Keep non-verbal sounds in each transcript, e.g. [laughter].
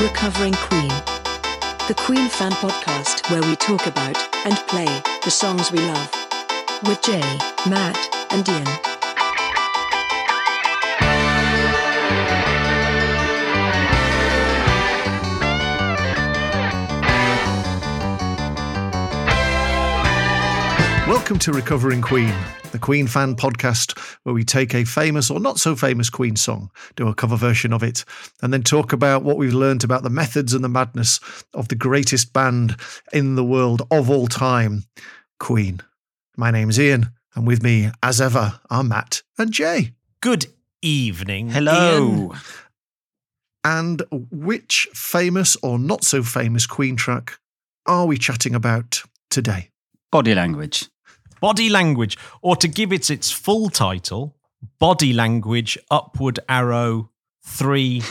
Recovering Queen. The Queen fan podcast where we talk about and play the songs we love. With Jay, Matt, and Ian. Welcome to Recovering Queen, the Queen fan podcast where we take a famous or not so famous Queen song, do a cover version of it, and then talk about what we've learned about the methods and the madness of the greatest band in the world of all time, Queen. My name's Ian, and with me, as ever, are Matt and Jay. Good evening. Hello. Ian. And which famous or not so famous Queen track are we chatting about today? Body language. Body language, or to give it its full title, body language, upward arrow, three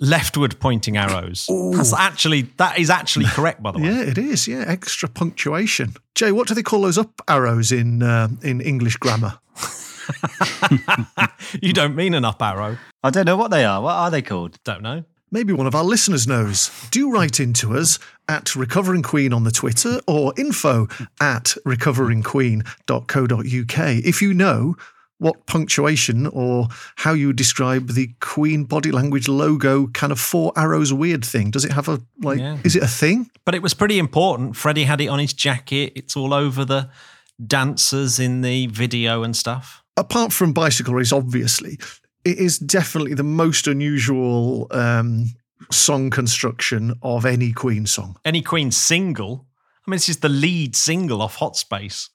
leftward pointing arrows. That's actually that is actually [laughs] correct, by the way. Yeah, it is. Yeah, extra punctuation. Jay, what do they call those up arrows in uh, in English grammar? [laughs] you don't mean an up arrow. I don't know what they are. What are they called? Don't know. Maybe one of our listeners knows. Do write into us at Recovering Queen on the Twitter or info at recoveringqueen.co.uk if you know what punctuation or how you describe the Queen body language logo kind of four arrows weird thing. Does it have a, like, Yeah. is it a thing? But it was pretty important. Freddie had it on his jacket. It's all over the dancers in the video and stuff. apart from bicycle race, obviously, it is definitely the most unusual um, song construction of any Queen song. Any Queen single. I mean, this is the lead single off Hot Space.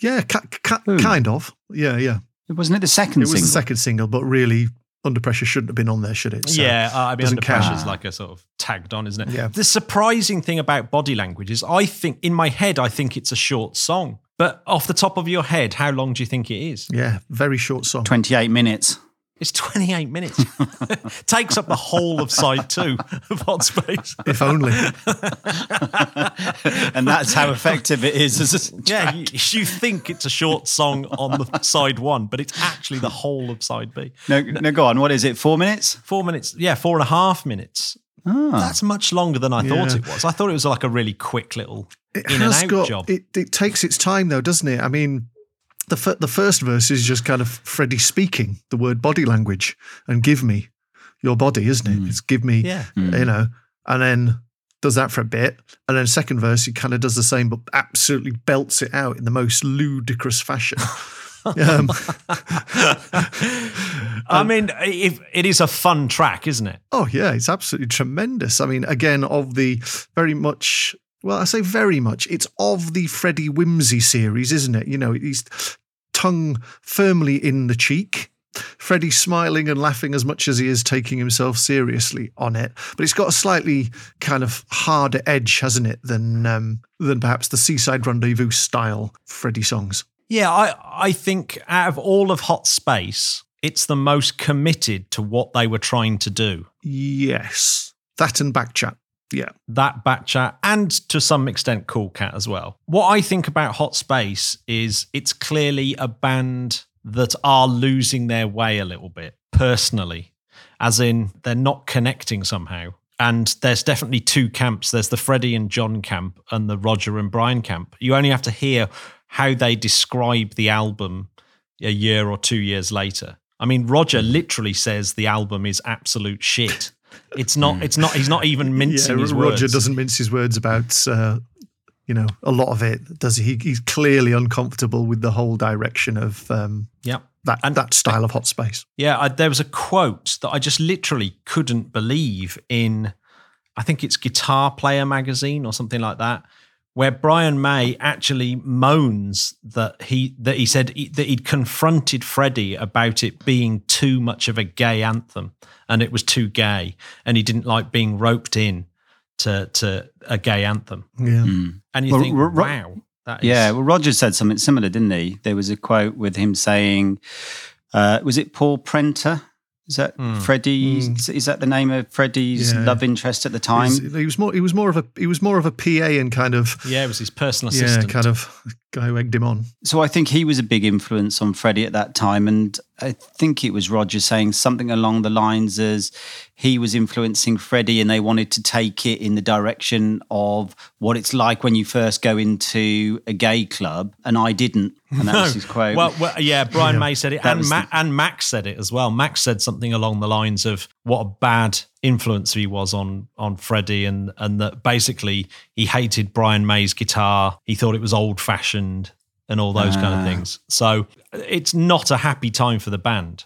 Yeah, ca- ca- kind of. Yeah, yeah. Wasn't it the second It was single? the second single, but really, Under Pressure shouldn't have been on there, should it? So- yeah, uh, I mean, doesn't under count. pressure is like a sort of tagged on, isn't it? Yeah. The surprising thing about body language is, I think in my head, I think it's a short song. But off the top of your head, how long do you think it is? Yeah, very short song. 28 minutes. It's 28 minutes. [laughs] Takes up the whole of side two of Hot Space. If only. [laughs] and that's how effective it is as a Yeah, you, you think it's a short song on the side one, but it's actually the whole of side B. No, no, go on. What is it? Four minutes? Four minutes, yeah, four and a half minutes. Ah. That's much longer than I thought it was. I thought it was like a really quick little It in and out got, job. It, it takes its time, though, doesn't it? I mean, the, fir- the first verse is just kind of Freddie speaking the word body language and give me your body, isn't it? It's give me, yeah. you know, and then does that for a bit. And then second verse, he kind of does the same, but absolutely belts it out in the most ludicrous fashion. [laughs] um, [laughs] I mean, if, it is a fun track, isn't it? oh, yeah, it's absolutely tremendous. I mean, again, of the very much, well, I say very much, it's of the Freddie Whimsy series, isn't it? You know, he's tongue firmly in the cheek. Freddie smiling and laughing as much as he is taking himself seriously on it, but it's got a slightly kind of harder edge, hasn't it, than um, than perhaps the Seaside Rendezvous style Freddie songs. Yeah, I, I think out of all of Hot Space, it's the most committed to what they were trying to do. Yes, that and Backchat. Yeah, That Backchat and to some extent Cool Cat as well. What I think about Hot Space is it's clearly a band that are losing their way a little bit personally, as in they're not connecting somehow. And there's definitely two camps. There's the Freddie and John camp and the Roger and Brian camp. You only have to hear how they describe the album a year or two years later. I mean, Roger literally says the album is absolute shit. It's not. It's not. He's not even [laughs] mincing yeah. his Roger words. doesn't mince his words about uh, you know a lot of it, does he? He's clearly uncomfortable with the whole direction of um, Yeah. that And- that style of hot space. Yeah, I, there was a quote that I just literally couldn't believe in, I think it's Guitar Player magazine or something like that, where Brian May actually moans that he that he said he, that he'd confronted Freddie about it being too much of a gay anthem and it was too gay and he didn't like being roped in to to a gay anthem. Yeah. And you Well, think, Ro- Ro- wow, that is Yeah, well, Roger said something similar, didn't he? There was a quote with him saying, uh, was it Paul Prenter? Is that hmm. Freddie's? Hmm. Is that the name of Freddie's Yeah. love interest at the time? He's- he was more. He was more of a. He was more of a PA and kind of. yeah, it was his personal assistant. Yeah, kind of guy who egged him on. So I think he was a big influence on Freddie at that time. And I think it was Roger saying something along the lines as he was influencing Freddie and they wanted to take it in the direction of what it's like when you first go into a gay club. And I didn't. And that was [laughs] his quote. Well, well yeah, [laughs] Brian Yeah. May said it, and Ma- the- and Mack said it as well. Mack said something along the lines of what a bad influence he was on on Freddie, and and that basically he hated Brian May's guitar. He thought it was old fashioned and all those kind of Ah. things. So it's not a happy time for the band.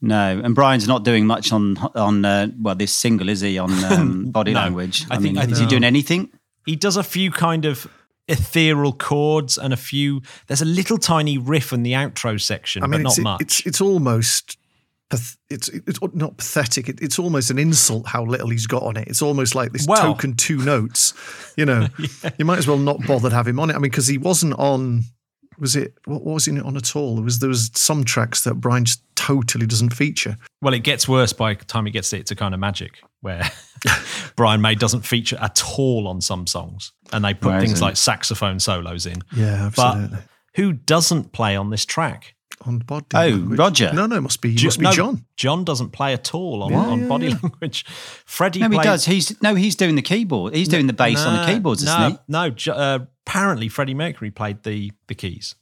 no. And Brian's not doing much on, on uh, well, this single, is he, on [laughs] um, body No. language? I I, think- mean, I is think- he doing anything? He does a few kind of ethereal chords and a few. There's a little tiny riff in the outro section, I mean, but it's, not much. it's it's almost path- it's it's not pathetic. It, it's almost an insult how little he's got on it. It's almost like this Well- token two notes. You know, [laughs] you might as well not bother to have him on it. I mean, because he wasn't on. Was it what what was he on at all? There was there was some tracks that Brian just totally doesn't feature. Well, it gets worse by the time it gets to It's a Kind of Magic, where [laughs] [laughs] Brian May doesn't feature at all on some songs. And they put Where is things like saxophone solos in. Yeah, But absolutely. who doesn't play on this track? On body. Oh, language. Roger. No, no, it must be Jo- must be no, John. John doesn't play at all on, Yeah, on yeah, body yeah. language. Freddie No, he plays, does. He's no, he's doing the keyboard. He's doing the bass on the keyboards, isn't he? No, uh, apparently Freddie Mercury played the, the keys.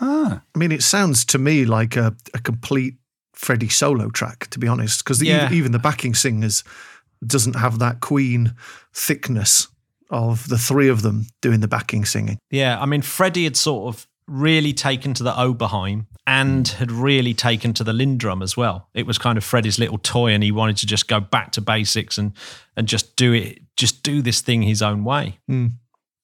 Ah, I mean, it sounds to me like a, a complete Freddie solo track, to be honest, because Yeah. even the backing singers doesn't have that Queen thickness of the three of them doing the backing singing. Yeah, I mean, Freddie had sort of really taken to the Oberheim and had really taken to the LinnDrum as well. It was kind of Freddie's little toy, and he wanted to just go back to basics and and just do it, just do this thing his own way. Mm.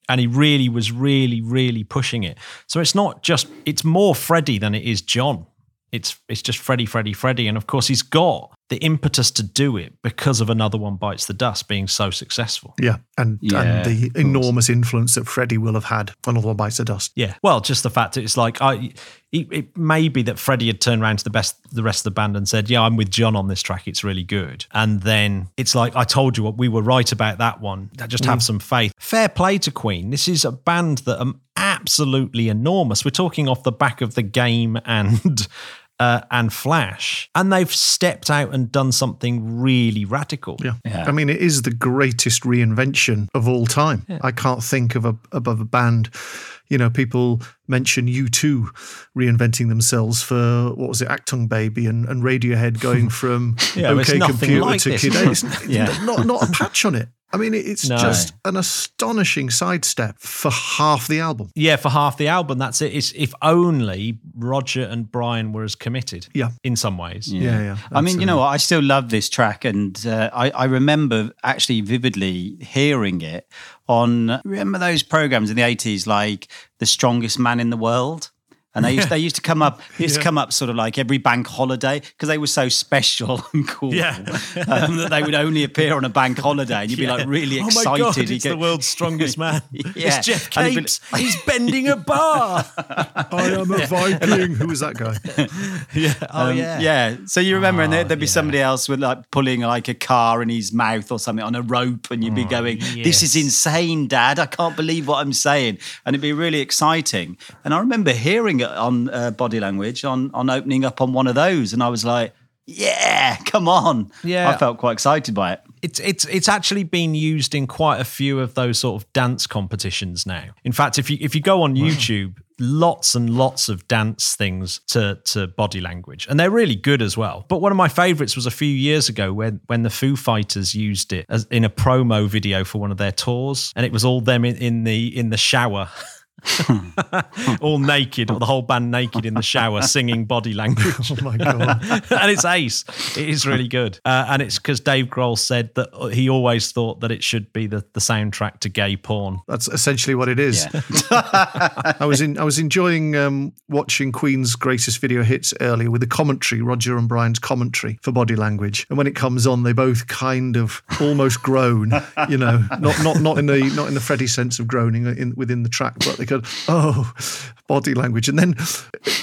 And he really was really, really pushing it. So it's not just it's more Freddie than it is John. It's it's just Freddie, Freddie, Freddie, and of course he's got the impetus to do it because of another one bites the dust being so successful. Yeah, and Yeah, and the enormous influence that Freddie will have had on Another One Bites the Dust. Yeah. Well, just the fact that it's like I, it, it may be that Freddie had turned around to the best, the rest of the band and said, "Yeah, I'm with John on this track. It's really good." And then it's like I told you what we were right about that one. Just have mm. some faith. Fair play to Queen. This is a band that are absolutely enormous. We're talking off the back of the game [laughs] and. Uh, and Flash, and they've stepped out and done something really radical. Yeah. Yeah. I mean, it is the greatest reinvention of all time. I can't think of a above a band. You know, people mention U2 reinventing themselves for what was it, Achtung Baby and, and Radiohead going [laughs] from Yeah, OK Computer like to this. Kid A. It's [laughs] Yeah. not, not a patch on it. I mean, it's No. just an astonishing sidestep for half the album. Yeah, for half the album, that's it. It's if only Roger and Brian were as committed. Yeah. in some ways. Yeah, yeah. I mean, you know what? I still love this track, and uh, I, I remember actually vividly hearing it on. Remember those programs in the eighties, like "The Strongest Man in the World." And they used, they used to come up, they used to come up sort of like every bank holiday because they were so special [laughs] and cool Yeah. um, that they would only appear on a bank holiday, and you'd be like really excited. Oh excited. my god, it's get- the world's strongest man. [laughs] Yeah. It's Geoff And it'd be- Capes. He's bending a bar. [laughs] I am a Viking. Who was that guy? yeah. Oh Um, yeah. yeah. So you remember, and there, Oh, there'd be yeah. somebody else with like pulling like a car in his mouth or something on a rope, and you'd be going, "This is Oh, insane, Dad! I can't believe what I'm saying," and it'd be really exciting. And I remember hearing it on uh, body language on on opening up on one of those, and I was like, "Yeah, [laughs] come on!" Yeah. I felt quite excited by it. It's it's it's actually been used in quite a few of those sort of dance competitions now. In fact, if you if you go on YouTube, lots and lots of dance things to to body language, and they're really good as well. But one of my favourites was a few years ago when when the Foo Fighters used it as in a promo video for one of their tours, and it was all them in, in the in the shower. [laughs] [laughs] all naked, or the whole band naked in the shower, singing body language. [laughs] Oh my god. [laughs] and it's ace. It is really good. Uh, and it's because Dave Grohl said that he always thought that it should be the, the soundtrack to gay porn. That's essentially what it is. Yeah. I was in. I was enjoying um, watching Queen's greatest video hits earlier with the commentary, Roger and Brian's commentary for body language. And when it comes on, they both kind of almost groan. You know, not not not in the not in the Freddie sense of groaning in, within the track, but they going, oh, body language. And then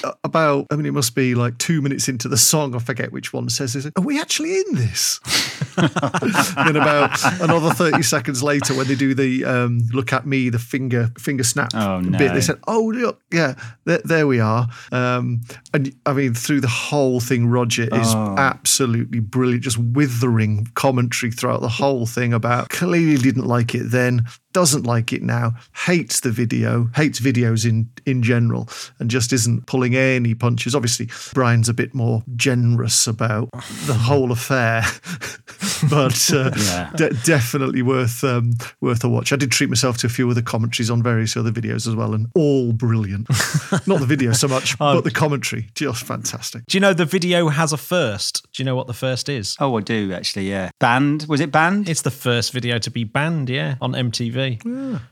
uh, about, I mean, it must be like two minutes into the song, I forget which one says, is it, are we actually in this? [laughs] then about another 30 seconds later, when they do the um, look at me, the finger finger snap Oh, bit, they said, oh, look, yeah, there, there we are. Um, and I mean, through the whole thing, Roger is Oh. absolutely brilliant, just withering commentary throughout the whole thing about clearly didn't like it then, doesn't like it now, hates the video, hates videos in in general, and just isn't pulling any punches. Obviously, Brian's a bit more generous about the [laughs] whole affair, [laughs] but uh, Yeah. de- definitely worth um, worth a watch. I did treat myself to a few of the commentaries on various other videos as well, and all brilliant. [laughs] Not the video so much, Oh. but the commentary, just fantastic. Do you know the video has a first? Do you know what the first is? Oh, I do actually. Yeah, banned. Was it banned? It's the first video to be banned, yeah, on MTV.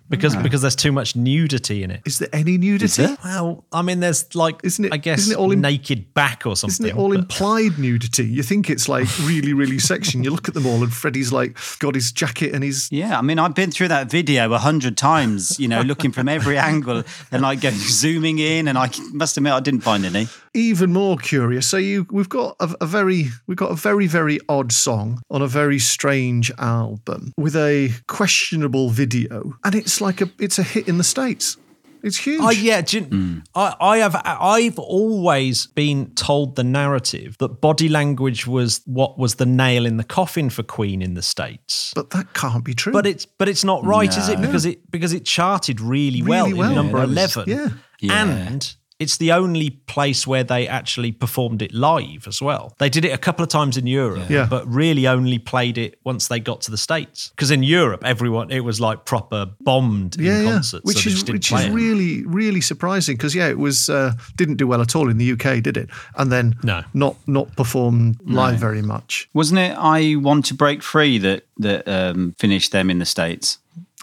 Because because there's too much nudity in it. Is there any nudity? there? Well, I mean, there's like, Isn't it- I guess, isn't it all in- naked back or something. Isn't it all but- implied nudity? You think it's like really, really sexy. and You look at them all, and Freddie's like got his jacket and his Yeah, I mean, I've been through that video a hundred times, you know, looking from every [laughs] angle and like going [laughs] zooming in, and I must admit, I didn't find any. Even more curious. So you, we've got a, a very, we've got a very, very odd song on a very strange album with a questionable video, and it's like a, it's a hit in the states. It's huge. Oh yeah, do you- Hmm. I, I have. I've always been told the narrative that body language was what was the nail in the coffin for Queen in the states. but that can't be true. But it's but it's not right, is it? No. Because it because it charted really, well, Really well. in number Yeah, that was- eleven. yeah. Yeah. And it's the only place where they actually performed it live as well. They did it a couple of times in Europe, Yeah. but really only played it once they got to the States. Because in Europe, everyone it was like proper bombed yeah, in yeah, concerts. which so is which is really really surprising because yeah, it was uh, didn't do well at all in the UK, did it? And then No. not not performed live very much. Wasn't it? I want to break free that that um, finished them in the states.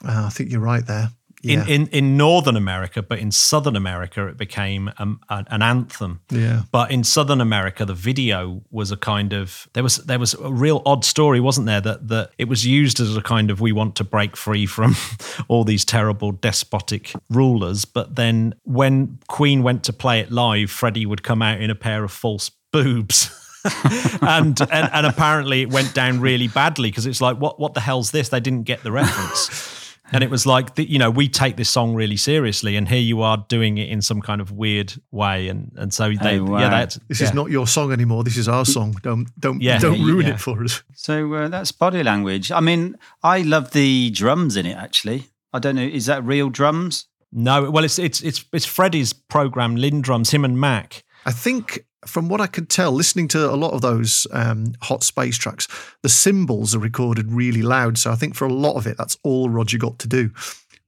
Uh, I think you're right there. Yeah, in, in in Northern America, but in Southern America, it became um, an, an anthem. Yeah. But in Southern America, the video was a kind of there was there was a real odd story, wasn't there? That that it was used as a kind of we want to break free from [laughs] all these terrible despotic rulers. But then when Queen went to play it live, Freddie would come out in a pair of false boobs. [laughs] and, and and apparently it went down really badly because it's like what what the hell's this? They didn't get the reference. And it was like, the, you know, we take this song really seriously, and here you are doing it in some kind of weird way, and and so they, Oh, wow. yeah, that's This yeah. is not your song anymore. This is our song. Don't don't Yeah. don't ruin Yeah. it for us. So uh, that's body language. I mean, I love the drums in it. Actually, I don't know. Is that real drums? no. Well, it's it's it's it's Freddie's program, LinnDrums, him and Mack. I think from what I could tell, listening to a lot of those um, hot space tracks, the cymbals are recorded really loud. So I think for a lot of it, that's all Roger got to do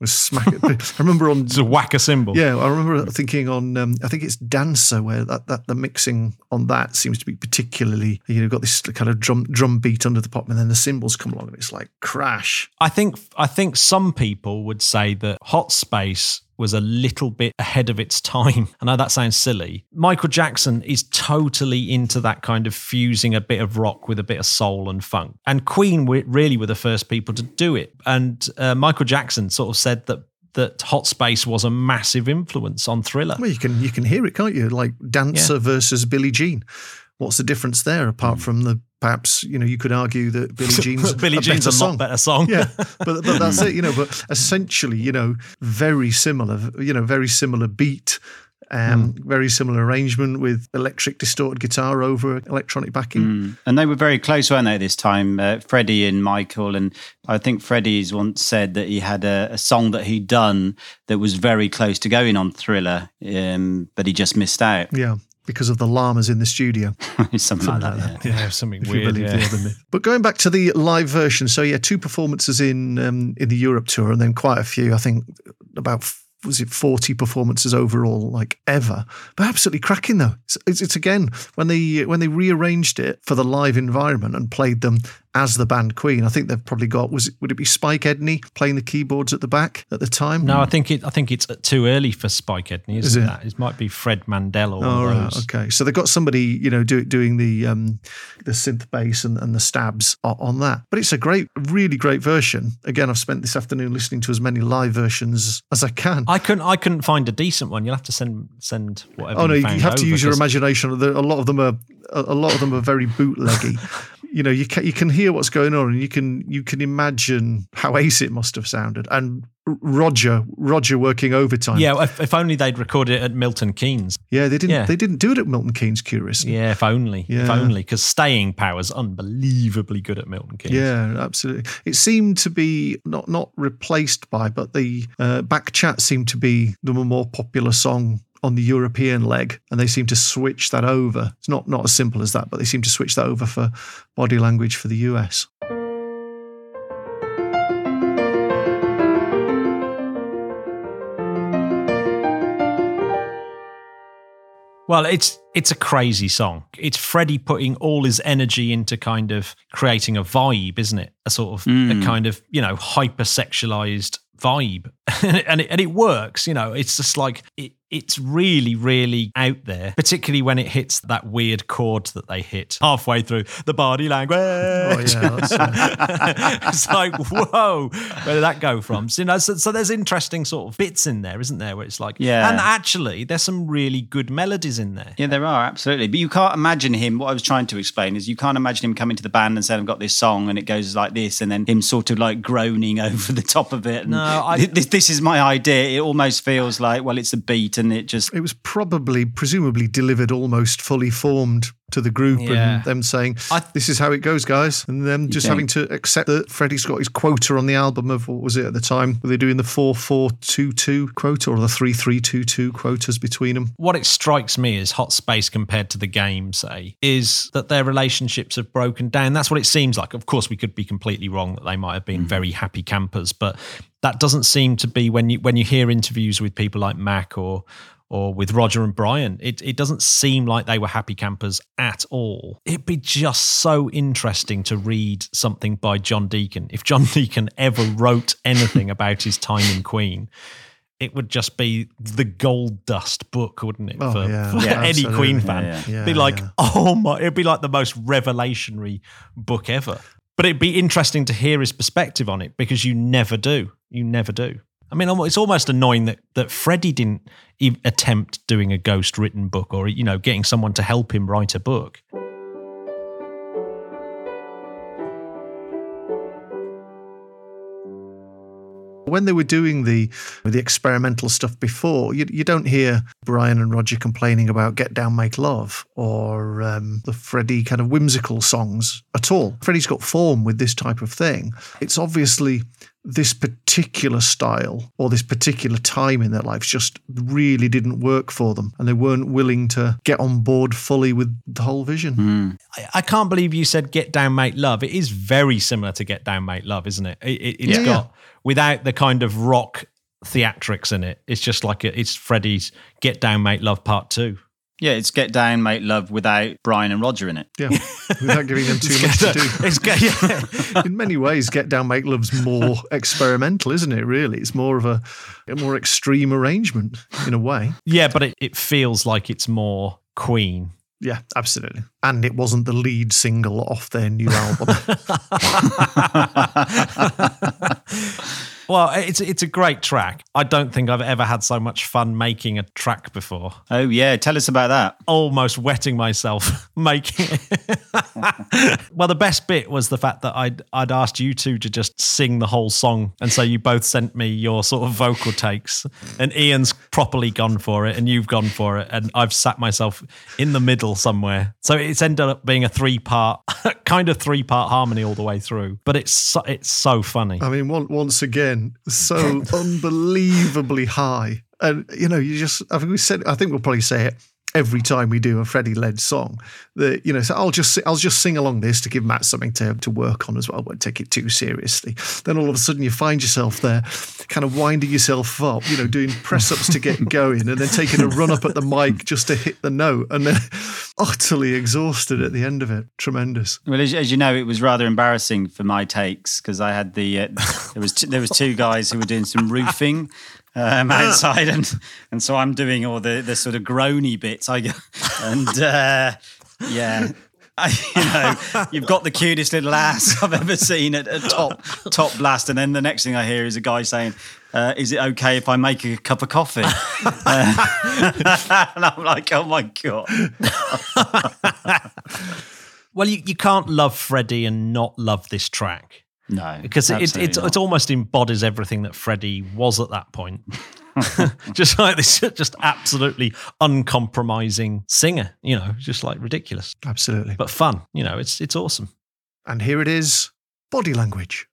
was smack it. [laughs] I remember on a whack a cymbal. Yeah, I remember thinking on. Um, I think it's Dancer where that, that the mixing on that seems to be particularly. You know, got this kind of drum drum beat under the pop, and then the cymbals come along, and it's like crash. I think I think some people would say that Hot Space was a little bit ahead of its time. [laughs] I know that sounds silly. Michael Jackson is totally into that kind of fusing a bit of rock with a bit of soul and funk. And Queen really were the first people to do it. And uh, Michael Jackson sort of said that that Hot Space was a massive influence on Thriller. Well, you can you can hear it, can't you? Like Dancer versus Billie Jean. What's the difference there, apart from the perhaps you know you could argue that Billie [laughs] Jean's Billie a Jean's better a song. lot better song. yeah, [laughs] but but that's it, you know. But essentially, you know, very similar, you know, very similar beat, um, very similar arrangement with electric distorted guitar over electronic backing. Mm. And they were very close, weren't they? This time, uh, Freddie and Michael, and I think Freddie's once said that he had a, a song that he'd done that was very close to going on Thriller, um, but he just missed out. Yeah, because of the llamas in the studio. [laughs] Something like that. Yeah. Yeah, something if you weird. believe yeah. the other myth. But going back to the live version, so yeah, two performances in um, in the Europe tour, and then quite a few. I think about was it forty performances overall, like ever. But absolutely cracking though. It's, it's, it's again when they when they rearranged it for the live environment and played them as the band Queen. I think they've probably got was it, would it be Spike Edney playing the keyboards at the back at the time? No, I think it. I think it's too early for Spike Edney, isn't Is it? that? It might be Fred Mandel or Oh, right. Okay. So they've got somebody, you know, do, doing the um, the synth bass and, and the stabs on that. But it's a great, really great version. Again, I've spent this afternoon listening to as many live versions as I can. I couldn't. I couldn't find a decent one. You'll have to send send whatever. oh no, you, you have to use your imagination. A lot of them are a lot of them are very bootleggy. [laughs] you know, you can you can hear what's going on, and you can you can imagine how [laughs] ace it must have sounded. And Roger, Roger working overtime. Yeah, if, if only they'd recorded it at Milton Keynes. yeah. They didn't Yeah. they didn't do it at Milton Keynes. Curious. Yeah, if only. yeah. If only. Because staying power's unbelievably good at Milton Keynes. Yeah, absolutely. It seemed to be not not replaced by, but the uh, back chat seemed to be the more popular song on the European leg, and they seem to switch that over. It's not not as simple as that, but they seem to switch that over for body language for the US. Well, it's it's a crazy song. It's Freddie putting all his energy into kind of creating a vibe, isn't it? A sort of Hmm. a kind of you know hypersexualized vibe, [laughs] and it, and it works. You know, it's just like it, it's really really out there, particularly when it hits that weird chord that they hit halfway through the body language. Oh yeah, uh, [laughs] it's like whoa, where did that go from? So, you know, so, so there's interesting sort of bits in there, isn't there? Where it's like, Yeah. and actually there's some really good melodies in there. Yeah, there are absolutely, but you can't imagine him. What I was trying to explain is you can't imagine him coming to the band and saying, "I've got this song," and it goes like this, and then him sort of like groaning [laughs] over the top of it. No, I- this, this is my idea. It almost feels like, well, it's a beat, and it just it was probably, presumably, delivered almost fully formed to the group, Yeah. and them saying, "This is how it goes, guys," and them just think? having to accept that Freddie's got his quota on the album of what was it at the time? Were they doing the four four two two quota or the three three two two quotas between them? what it strikes me as Hot Space compared to the game, say, is that their relationships have broken down. That's what it seems like. Of course, we could be completely wrong that they might have been mm. very happy campers, but that doesn't seem to be when you when you hear interviews with people like Mack or or with Roger and Brian, it, it doesn't seem like they were happy campers at all. It'd be just so interesting to read something by John Deacon. If John [laughs] Deacon ever wrote anything about his time in Queen, it would just be the gold dust book, wouldn't it? Oh, for yeah. for Yeah, any absolutely. Queen Yeah, fan. yeah. Yeah, be like, yeah. oh my, it'd be like the most revelationary book ever. But it'd be interesting to hear his perspective on it because you never do. You never do. I mean, it's almost annoying that that Freddie didn't attempt doing a ghost written book or you know getting someone to help him write a book. when they were doing the the experimental stuff before, you, you don't hear Brian and Roger complaining about "Get Down, Make Love" or um, the Freddie kind of whimsical songs at all. Freddie's got form with this type of thing. It's obviously this particular style or this particular time in their lives just really didn't work for them, and they weren't willing to get on board fully with the whole vision. Hmm. I, I can't believe you said "Get Down, Make Love." It is very similar to "Get Down, Make Love," isn't it? it, it it's Yeah. got without the kind of rock theatrics in it. It's just like a, it's Freddie's "Get Down, Make Love" Part Two. Yeah, it's get down, make love without Brian and Roger in it. Yeah, without giving them [laughs] too much to do. It's get- yeah. [laughs] in many ways, Get Down Make Love's more experimental, isn't it? Really, it's more of a, a more extreme arrangement in a way. Yeah, but it, it feels like it's more Queen. Yeah, absolutely. And it wasn't the lead single off their new album. [laughs] Well, it's it's a great track. I don't think I've ever had so much fun making a track before. Oh yeah, tell us about that. Almost wetting myself [laughs] making it. [laughs] well, the best bit was the fact that I'd I'd asked you two to just sing the whole song, and so you both sent me your sort of vocal takes, and Ian's properly gone for it, and you've gone for it, and I've sat myself in the middle somewhere. So it's ended up being a three part, [laughs] kind of three part harmony all the way through. But it's so, it's so funny. I mean, one, once again, so [laughs] unbelievably high. And you know, you just I think we said I think we'll probably say it every time we do a Freddie led song. That you know, so I'll just I'll just sing along this to give Matt something to to work on as well. I won't take it too seriously. Then all of a sudden you find yourself there, kind of winding yourself up, you know, doing press ups to get going, and then taking a run up at the mic just to hit the note, and then [laughs] utterly exhausted at the end of it. Tremendous. Well, as, as you know, it was rather embarrassing for my takes because I had the uh, [laughs] there was t- there was two guys who were doing some roofing um, outside, and and so I'm doing all the the sort of groany bits. I go, and uh, yeah. I, you know, you've got the cutest little ass [laughs] I've ever seen at a top top blast, and then the next thing I hear is a guy saying, uh, "Is it okay if I make a cup of coffee?" [laughs] Uh, [laughs] and I'm like, "Oh my god!" Well, you, you can't love Freddie and not love this track No, because it, it, not. it almost embodies everything that Freddie was at that point. [laughs] just like this, just absolutely uncompromising singer, you know, just like ridiculous, Absolutely. but fun. You know, it's it's awesome. And here it is body language.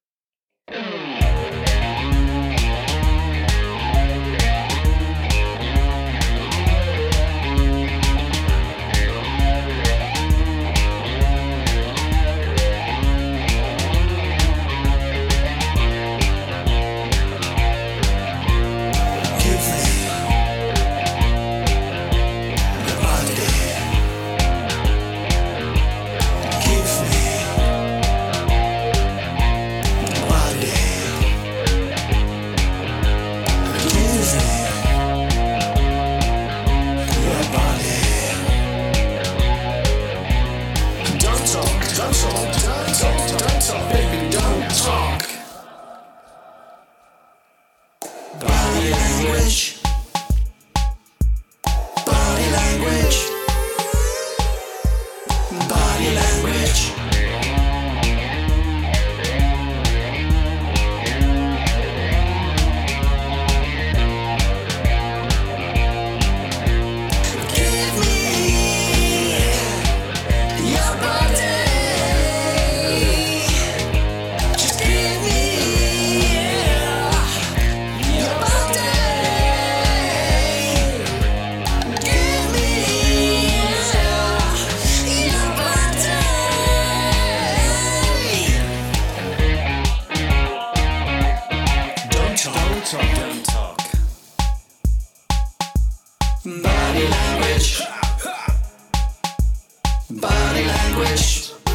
Body Body language. Body language.